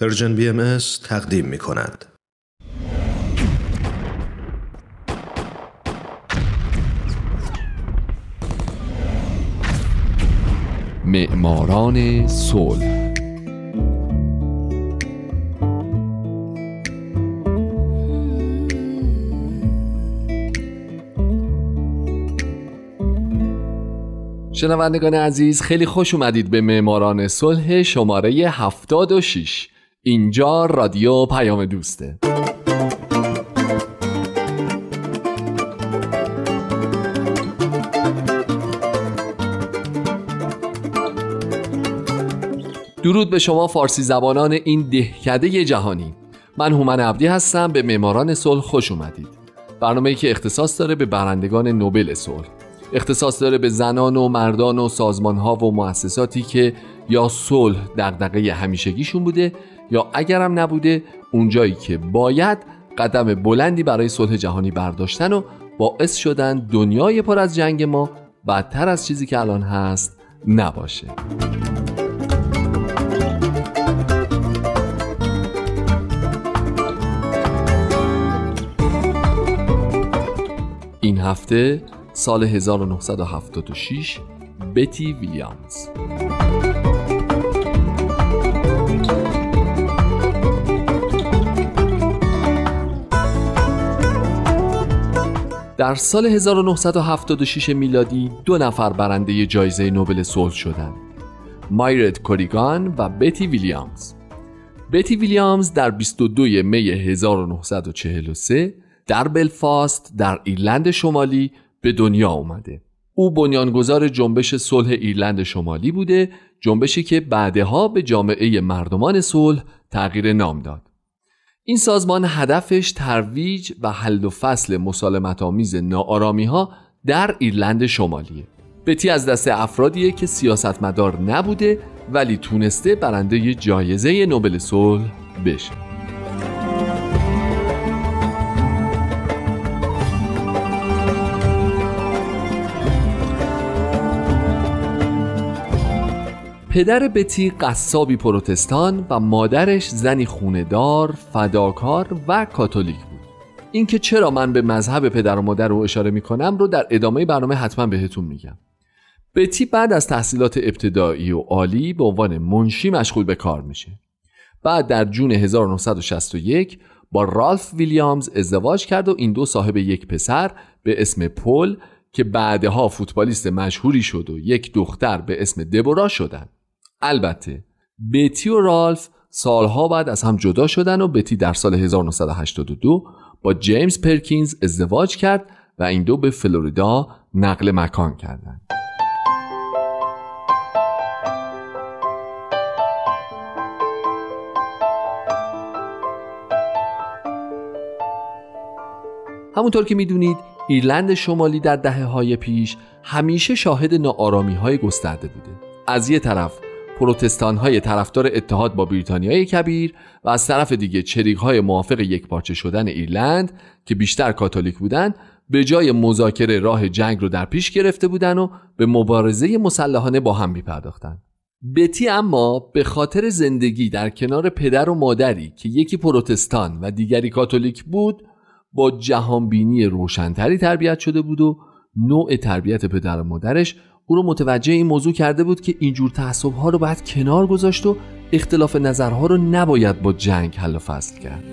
پرژن بی ام تقدیم می کند. معماران صلح شنوندگان عزیز خیلی خوش اومدید به معماران صلح شماره 76 اینجا رادیو پیام دوسته. درود به شما فارسی زبانان این دهکده جهانی. من هومن عبدی هستم به معماران صلح خوش اومدید. برنامه‌ای که اختصاص داره به برندگان نوبل صلح. اختصاص داره به زنان و مردان و سازمانها و مؤسساتی که یا صلح دغدغه همیشگیشون بوده یا اگرم نبوده اونجایی که باید قدم بلندی برای صلح جهانی برداشتن و باعث شدن دنیای پر از جنگ ما بدتر از چیزی که الان هست نباشه. این هفته سال 1976 بتی ویلیامز. در سال 1976 میلادی دو نفر برنده جایزه نوبل صلح شدند. مایرت کوریگان و بتی ویلیامز. بتی ویلیامز در 22 می 1943 در بلفاست در ایرلند شمالی به دنیا اومده. او بنیانگذار جنبش صلح ایرلند شمالی بوده جنبشی که بعدها به جامعه مردمان صلح تغییر نام داد. این سازمان هدفش ترویج و حل و فصل مسالمت آمیز ناآرامی ها در ایرلند شمالیه. بتی از دست افرادیه که سیاستمدار نبوده ولی تونسته برنده جایزه نوبل صلح بشه. پدر بتی قصابی پروتستان و مادرش زنی خوندار، فداکار و کاتولیک بود. اینکه چرا من به مذهب پدر و مادر رو اشاره می‌کنم رو در ادامه برنامه حتما بهتون میگم. بتی بعد از تحصیلات ابتدایی و عالی به عنوان منشی مشغول به کار میشه. بعد در جون 1961 با رالف ویلیامز ازدواج کرد و این دو صاحب یک پسر به اسم پل که بعدها فوتبالیست مشهوری شد و یک دختر به اسم دبورا شدند. البته بتی و رالف سالها بعد از هم جدا شدن و بتی در سال 1982 با جیمز پرکینز ازدواج کرد و این دو به فلوریدا نقل مکان کردند. همونطور که می‌دونید ایرلند شمالی در دهه های پیش همیشه شاهد ناآرامی های گسترده بوده از یه طرف پروتستان های طرفدار اتحاد با بریتانیای کبیر و از طرف دیگه چریک های موافق یک پارچه شدن ایرلند که بیشتر کاتولیک بودند به جای مذاکره راه جنگ رو در پیش گرفته بودن و به مبارزه مسلحانه با هم میپرداختند. بتی اما به خاطر زندگی در کنار پدر و مادری که یکی پروتستان و دیگری کاتولیک بود با جهانبینی روشنتری تربیت شده بود و نوع تربیت پدر و مادرش او رو متوجه این موضوع کرده بود که اینجور تعصب ها رو باید کنار گذاشت و اختلاف نظرها رو نباید با جنگ حل و فصل کرد.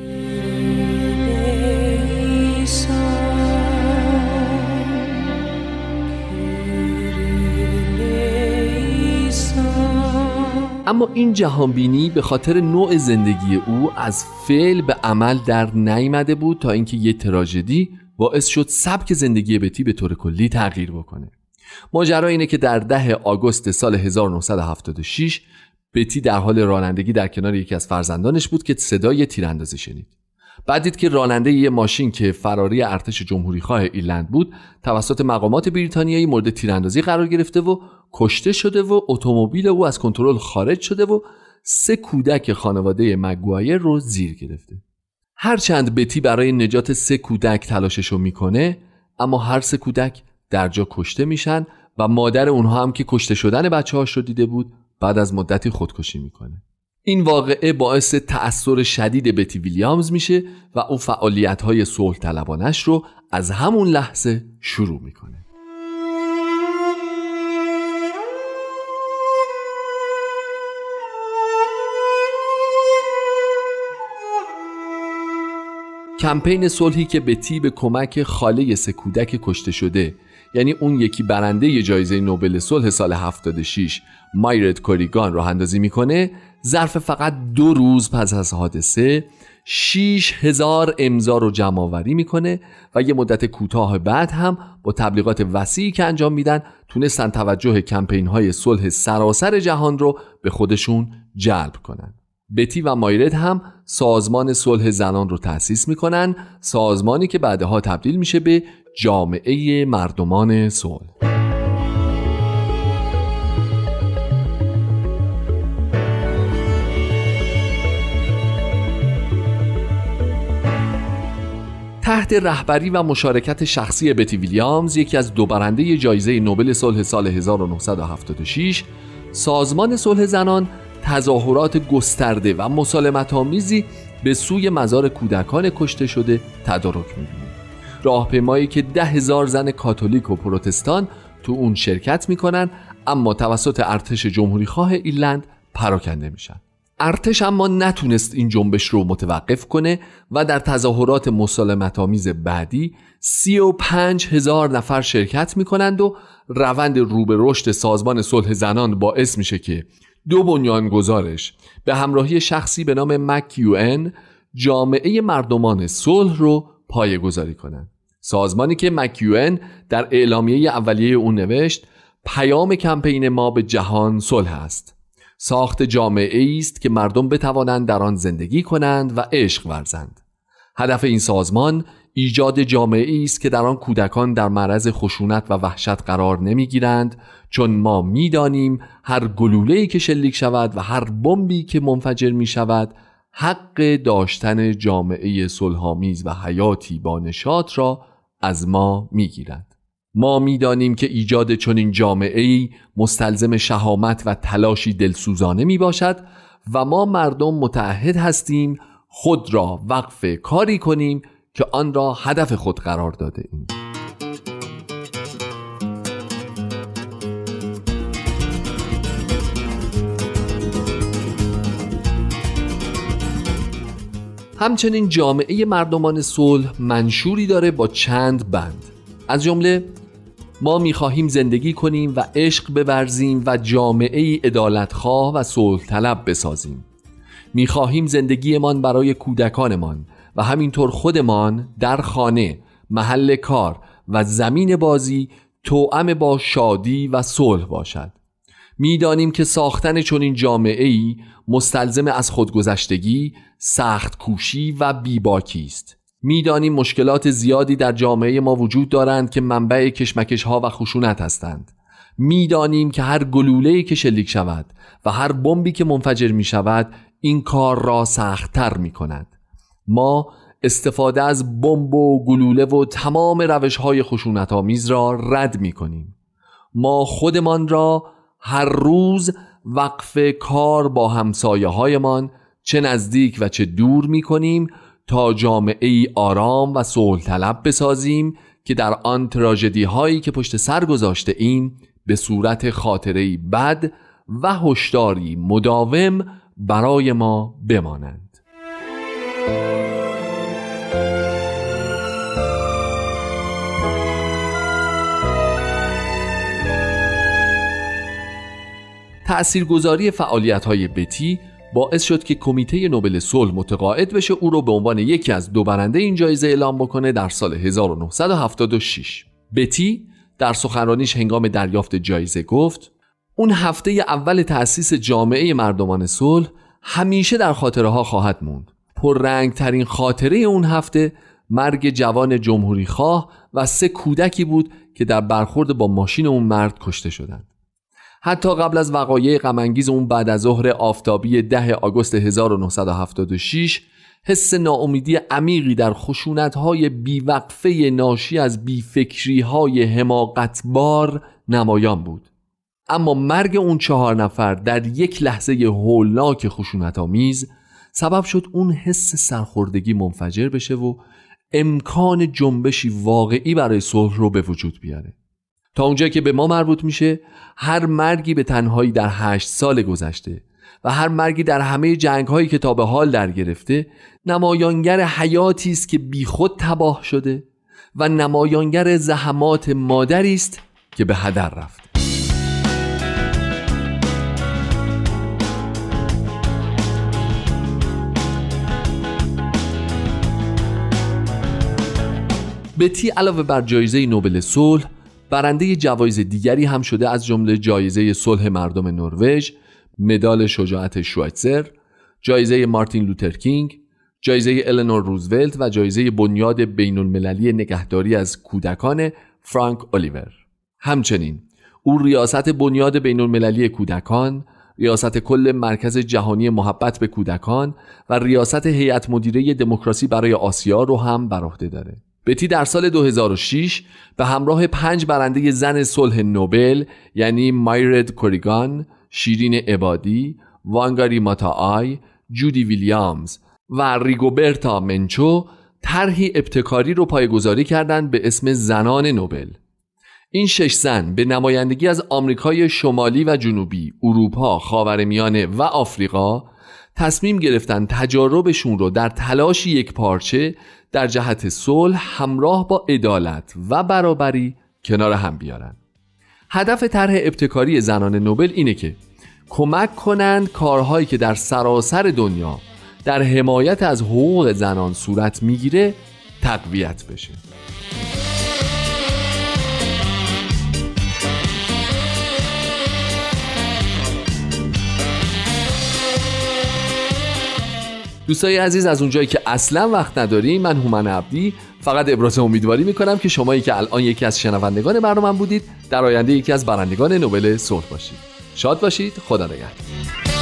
اما این جهانبینی به خاطر نوع زندگی او از فعل به عمل در نیامده بود تا اینکه یه تراژدی باعث شد سبک زندگی بتی به طور کلی تغییر بکنه. ماجرا اینه که در ده آگوست سال 1976 بتی در حال رانندگی در کنار یکی از فرزندانش بود که صدای تیراندازی شنید. بعد دید که راننده یه ماشین که فراری ارتش جمهوری خواه ایرلند بود توسط مقامات بریتانیایی مورد تیراندازی قرار گرفته و کشته شده و اتومبیل او از کنترل خارج شده و سه کودک خانواده مگوایر رو زیر گرفته. هرچند بتی برای نجات سه کودک تلاششو می‌کنه اما هر سه کودک در جا کشته میشن و مادر اونها هم که کشته شدن بچه هاش رو دیده بود بعد از مدتی خودکشی می‌کنه. این واقعه باعث تأثیر شدید بتی ویلیامز میشه و او فعالیت های صلح طلبانش رو از همون لحظه شروع می‌کنه. کمپین صلحی که بتی به کمک خاله سه کودک کشته شده یعنی اون یکی برنده جایزه نوبل صلح سال 76 مایرت کوریگان راه اندازی می‌کنه ظرف فقط دو روز پس از حادثه 6 هزار امضا رو جمع آوری می‌کنه و یه مدت کوتاه بعد هم با تبلیغات وسیعی که انجام میدن تونستن توجه کمپین های صلح سراسر جهان رو به خودشون جلب کنن. بتی و مایرت هم سازمان صلح زنان رو تأسیس می‌کنن سازمانی که بعدها تبدیل میشه به جامعه مردمان صلح. تحت رهبری و مشارکت شخصی بتی ویلیامز یکی از دو برنده جایزه نوبل صلح سال 1976 سازمان صلح زنان تظاهرات گسترده و مسالمت آمیزی به سوی مزار کودکان کشته شده تدارک می‌بینیم راهپیمایی که ده هزار زن کاتولیک و پروتستان تو اون شرکت می‌کنن اما توسط ارتش جمهوری خواه ایرلند پراکنده میشن ارتش اما نتونست این جنبش رو متوقف کنه و در تظاهرات مسالمت آمیز بعدی سی و پنج هزار نفر شرکت می‌کنند و روند رو به رشد سازمان صلح زنان باعث میشه که دو بنیانگذارش به همراهی شخصی به نام مکیوئن جامعه مردمان صلح رو پایه گذاری کنند. سازمانی که مکیوئن در اعلامیه اولیه او نوشت پیام کمپین ما به جهان صلح است. ساخت جامعه است که مردم بتوانند در آن زندگی کنند و عشق ورزند. هدف این سازمان ایجاد جامعه است که در آن کودکان در معرض خشونت و وحشت قرار نمی‌گیرند چون ما می‌دانیم هر گلوله‌ای که شلیک شود و هر بمبی که منفجر می شود حق داشتن جامعه صلحآمیز و حیاتی با نشاط را از ما می‌گیرد. ما می‌دانیم که ایجاد چنین جامعه ای مستلزم شهامت و تلاشی دلسوزانه می باشد و ما مردم متعهد هستیم خود را وقف کاری کنیم که آن را هدف خود قرار داده ایم. همچنین جامعه مردمان صلح منشوری داره با چند بند. از جمله ما می‌خواهیم زندگی کنیم و عشق بورزیم و جامعه ادالتخواه و صلح طلب بسازیم. می‌خواهیم زندگیمان برای کودکانمان و همینطور خودمان در خانه محل کار و زمین بازی توأم با شادی و صلح باشد. می‌دانیم که ساختن چنین جامعه ای مستلزم از خودگذشتگی، سخت کوشی و بیباکی است. می‌دانیم مشکلات زیادی در جامعه ما وجود دارند که منبع کشمکش ها و خشونت هستند. می‌دانیم که هر گلوله که شلیک شود و هر بمبی که منفجر می شود این کار را سختتر می کند. ما استفاده از بمب و گلوله و تمام روش های خشونت آمیز را رد می کنیم. ما خودمان را هر روز وقف کار با همسایه هایمان چه نزدیک و چه دور می کنیم تا جامعه ای آرام و صلح طلب بسازیم که در آن تراژدی هایی که پشت سر گذاشته ایم به صورت خاطره بد و هشداری مداوم برای ما بمانند. تأثیرگذاری فعالیت های بتی باعث شد که کمیته نوبل صلح متقاعد بشه او رو به عنوان یکی از دو برنده این جایزه اعلام بکنه در سال 1976 بتی در سخنرانیش هنگام دریافت جایزه گفت اون هفته اول تأسیس جامعه مردمان صلح همیشه در خاطره ها خواهد موند. پررنگ ترین خاطره اون هفته مرگ جوان جمهوری خواه و سه کودکی بود که در برخورد با ماشین اون مرد کشته شدند. حتی قبل از وقایع غمانگیز اون بعد از ظهر آفتابی ده آگوست 1976 حس ناامیدی عمیقی در خشونت‌های بیوقفه ناشی از بیفکری‌های حماقتبار نمایان بود. اما مرگ اون چهار نفر در یک لحظه هولناک خشونت آمیز سبب شد اون حس سرخوردگی منفجر بشه و امکان جنبشی واقعی برای صلح رو به وجود بیاره. تا اونجا که به ما مربوط میشه هر مرگی به تنهایی در هشت سال گذشته و هر مرگی در همه جنگ هایی که تا به حال در گرفته نمایانگر حیاتی است که بیخود تباه شده و نمایانگر زحمات مادری است که به هدر رفت بتی علاوه بر جایزه نوبل صلح برنده جوایز دیگری هم شده از جمله جایزه صلح مردم نروژ، مدال شجاعت شوایتزر، جایزه مارتین لوترکینگ، جایزه النور روزولت و جایزه بنیاد بین المللی نگهداری از کودکان فرانک الیور. همچنین او ریاست بنیاد بین المللی کودکان، ریاست کل مرکز جهانی محبت به کودکان و ریاست هیئت مدیره دموکراسی برای آسیا رو هم بر عهده داره. بتی در سال 2006 به همراه پنج برنده زن صلح نوبل یعنی مایرد کوریگان، شیرین عبادی، وانگاری ماتاای، جودی ویلیامز و ریگوبرتا منچو طرحی ابتکاری رو پایگذاری کردند به اسم زنان نوبل. این شش زن به نمایندگی از آمریکای شمالی و جنوبی، اروپا، خاورمیانه و آفریقا تصمیم گرفتن تجاربشون رو در تلاش یک پارچه در جهت صلح همراه با عدالت و برابری کنار هم بیارن. هدف طرح ابتکاری زنان نوبل اینه که کمک کنند کارهایی که در سراسر دنیا در حمایت از حقوق زنان صورت می‌گیره تقویت بشه. دوستای عزیز از اونجایی که اصلا وقت نداریم من هومن عبدی. فقط ابراز امیدواری می‌کنم که شمایی که الان یکی از شنوندگان برنامه بودید در آینده یکی از برندگان نوبل صلح باشید. شاد باشید. خدا نگهدار.